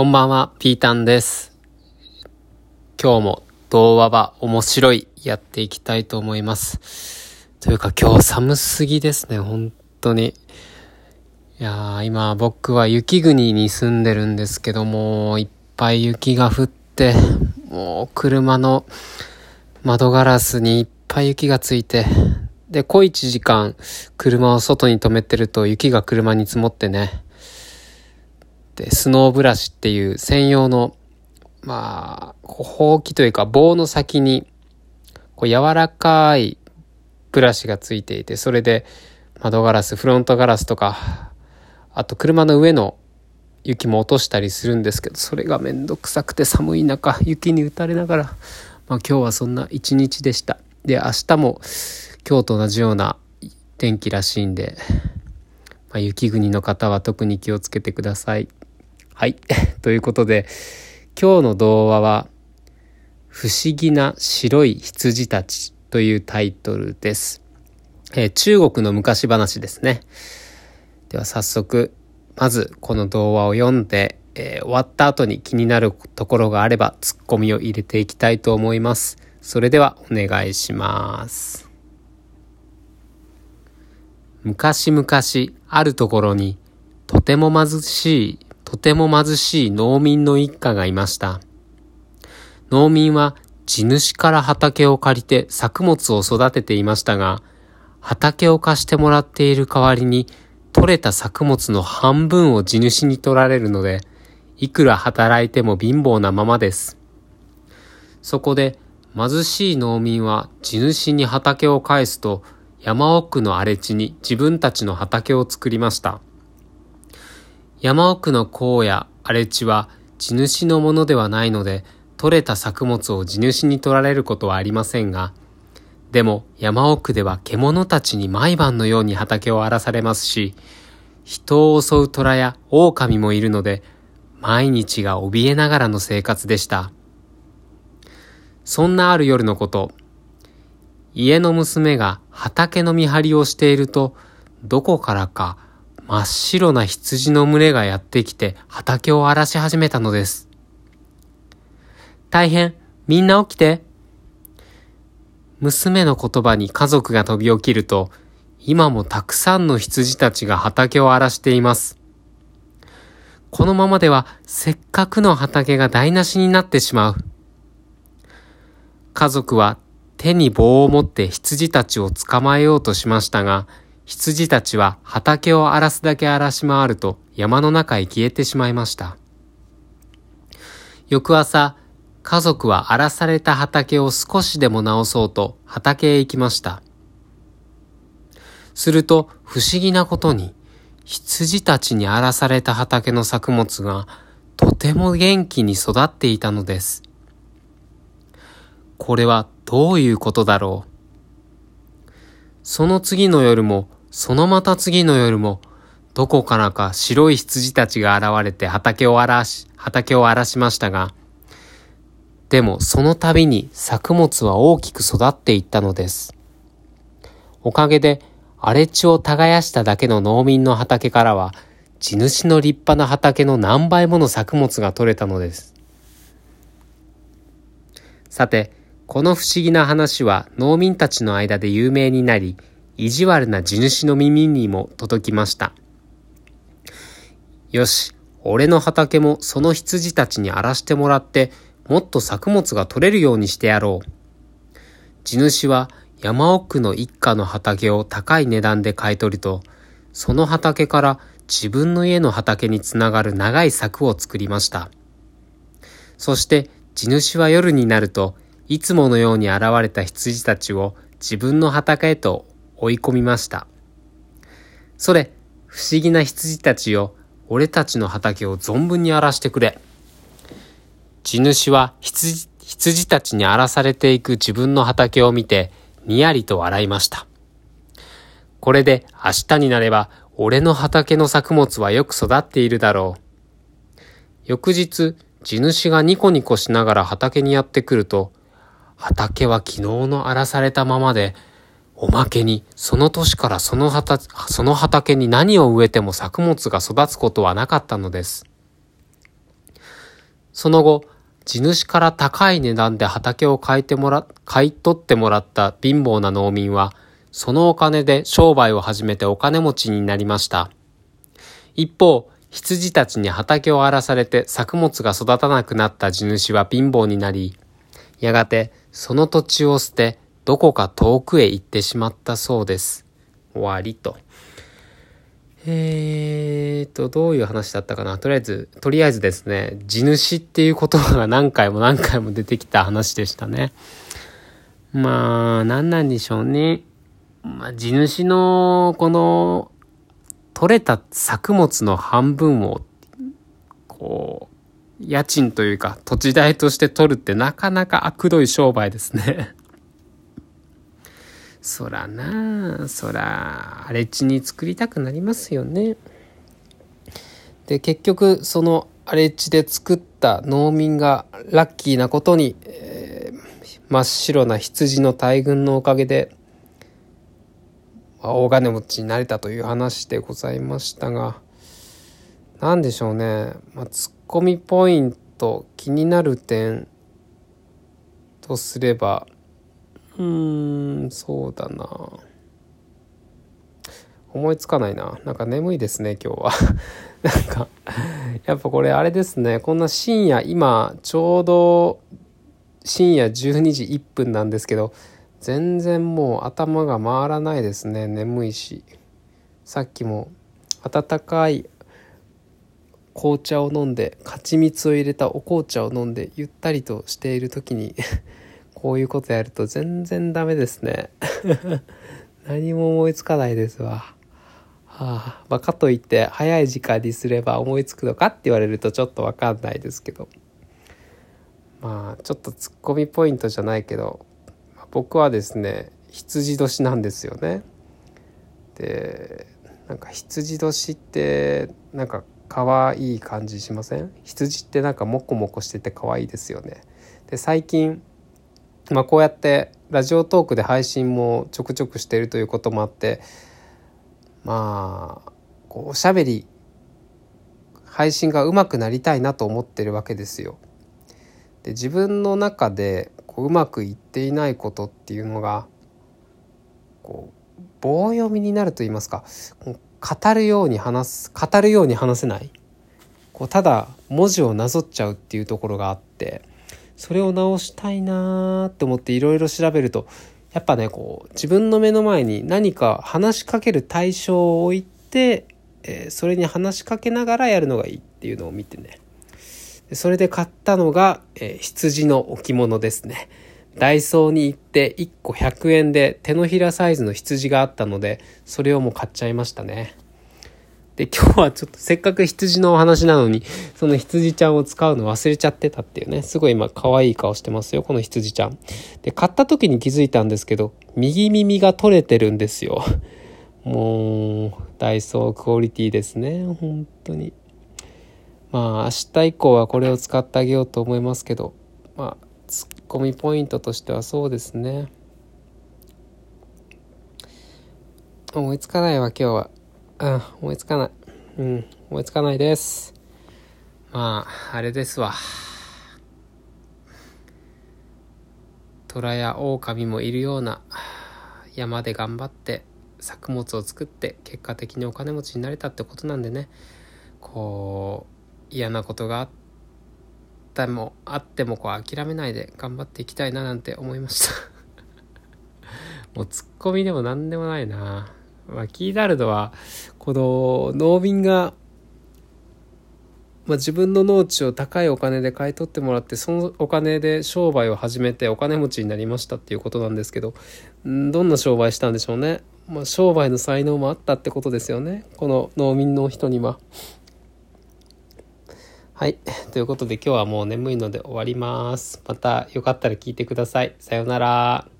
こんばんは、ピータンです。今日も童話は面白いやっていきたいと思います。というか今日寒すぎですね、本当に。いやー、今僕は雪国に住んでるんですけども、いっぱい雪が降って、もう車の窓ガラスにいっぱい雪がついて、で、小一時間車を外に止めてると雪が車に積もってね、で、スノーブラシっていう専用の、まあ、ほうきというか棒の先に、こう柔らかいブラシがついていて、それで窓ガラス、フロントガラスとか、あと車の上の雪も落としたりするんですけど、それがめんどくさくて寒い中、雪に打たれながら、まあ今日はそんな一日でした。で、明日も今日と同じような天気らしいんで、まあ、雪国の方は特に気をつけてください。はい。ということで、今日の童話は、不思議な白い羊たちというタイトルです。えー、中国の昔話ですね。では早速、まずこの童話を読んで、えー、終わった後に気になるところがあればツッコミを入れていきたいと思います。それではお願いします。昔々あるところにとても貧しいとても貧しい農民の一家がいました。農民は地主から畑を借りて作物を育てていましたが、畑を貸してもらっている代わりに、取れた作物の半分を地主に取られるので、いくら働いても貧乏なままです。そこで貧しい農民は地主に畑を返すと山奥の荒れ地に自分たちの畑を作りました。山奥の荒野、荒れ地は地主のものではないので、取れた作物を地主に取られることはありませんが、でも山奥では獣たちに毎晩のように畑を荒らされますし、人を襲う虎や狼もいるので、毎日が怯えながらの生活でした。そんなある夜のこと、家の娘が畑の見張りをしていると、どこからか真っ白な羊の群れがやってきて畑を荒らし始めたのです。大変、みんな起きて。娘の言葉に家族が飛び起きると、今もたくさんの羊たちが畑を荒らしています。このままではせっかくの畑が台無しになってしまう。家族は手に棒を持って羊たちを捕まえようとしましたが、羊たちは畑を荒らすだけ荒らし回ると山の中へ消えてしまいました。翌朝、家族は荒らされた畑を少しでも直そうと畑へ行きました。すると不思議なことに羊たちに荒らされた畑の作物がとても元気に育っていたのです。これはどういうことだろうその次の夜もそのまた次の夜も、どこからか白い羊たちが現れて畑を荒らし、畑を荒らしましたが、でもその度に作物は大きく育っていったのです。おかげで荒れ地を耕しただけの農民の畑からは、地主の立派な畑の何倍もの作物が取れたのです。さて、この不思議な話は農民たちの間で有名になり、意地悪な地主の耳にも届きました。よし、俺の畑もその羊たちに荒らしてもらって、もっと作物が取れるようにしてやろう。地主は山奥の一家の畑を高い値段で買い取ると、その畑から自分の家の畑につながる長い柵を作りました。そして地主は夜になると、いつものように現れた羊たちを自分の畑へと追い込みました。それ、不思議な羊たちよ、俺たちの畑を存分に荒らしてくれ。地主は羊羊たちに荒らされていく自分の畑を見て、にやりと笑いました。これで明日になれば、俺の畑の作物はよく育っているだろう。翌日、地主がニコニコしながら畑にやってくると、畑は昨日の荒らされたままで、おまけに、その年からその畑その畑に何を植えても作物が育つことはなかったのです。その後、地主から高い値段で畑を買いてもら、買い取ってもらった貧乏な農民は、そのお金で商売を始めてお金持ちになりました。一方、羊たちに畑を荒らされて作物が育たなくなった地主は貧乏になり、やがてその土地を捨て、どこか遠くへ行ってしまったそうです。終わりと。えーと、どういう話だったかな。とりあえず、とりあえずですね、地主っていう言葉が何回も何回も出てきた話でしたね。まあ、何なんでしょうね。まあ、地主の、この、取れた作物の半分を、こう、家賃というか土地代として取るってなかなか悪どい商売ですね。そらなあ、そら、荒れ地に作りたくなりますよね。で、結局、その荒れ地で作った農民がラッキーなことに、えー、真っ白な羊の大群のおかげで、まあ大金持ちになれたという話でございましたが、何でしょうね。まあ、ツッコミポイント、気になる点とすれば、うーん、そうだな。思いつかないな。なんか眠いですね、今日は。なんか、やっぱこれあれですね。こんな深夜、今、ちょうど深夜12時1分なんですけど、全然もう頭が回らないですね眠いしさっきも温かい紅茶を飲んで蜂蜜を入れたお紅茶を飲んでゆったりとしている時にこういうことやると全然ダメですね 何も思いつかないですわ。はあ、まあ、かといって早い時間にすれば思いつくのかって言われるとちょっと分かんないですけどまあちょっとツッコミポイントじゃないけど僕はですね羊年なんですよね。でなんか羊年ってなんか可愛い感じしません？羊ってなんかモコモコしてて可愛いですよね。で最近、まあ、こうやってラジオトークで配信もちょくちょくしているということもあってまあこうおしゃべり配信が上手くなりたいなと思ってるわけですよ。で自分の中でこううまくいっていないことっていうのがこう棒読みになると言いますか語るように話す語るように話せないこうただ文字をなぞっちゃうっていうところがあってそれを直したいなーって思っていろいろ調べるとやっぱねこう自分の目の前に何か話しかける対象を置いて、えー、それに話しかけながらやるのがいいっていうのを見てねそれで買ったのが、えー、羊の置物ですね。ダイソーに行って1個100円で手のひらサイズの羊があったので、それをもう買っちゃいましたね。で、今日はちょっとせっかく羊のお話なのに、その羊ちゃんを使うの忘れちゃってたっていうね、すごい今可愛い顔してますよ、この羊ちゃん。で、買った時に気づいたんですけど、右耳が取れてるんですよ。もう、ダイソークオリティですね、本当に。まあ明日以降はこれを使ってあげようと思いますけどまあツッコミポイントとしてはそうですね思いつかないわ今日はうん思いつかない。うん思いつかないです。まああれですわ。虎や狼もいるような山で頑張って作物を作って結果的にお金持ちになれたってことなんでね。こう嫌なことがあったもあってもこう諦めないで頑張っていきたいななんて思いました。もうツッコミでも何でもないな。まあキーダルドはこの農民がまあ、自分の農地を高いお金で買い取ってもらってそのお金で商売を始めてお金持ちになりましたっていうことなんですけどどんな商売したんでしょうね、まあ、商売の才能もあったってことですよねこの農民の人には。はい。ということで今日はもう眠いので終わります。またよかったら聞いてください。さようなら。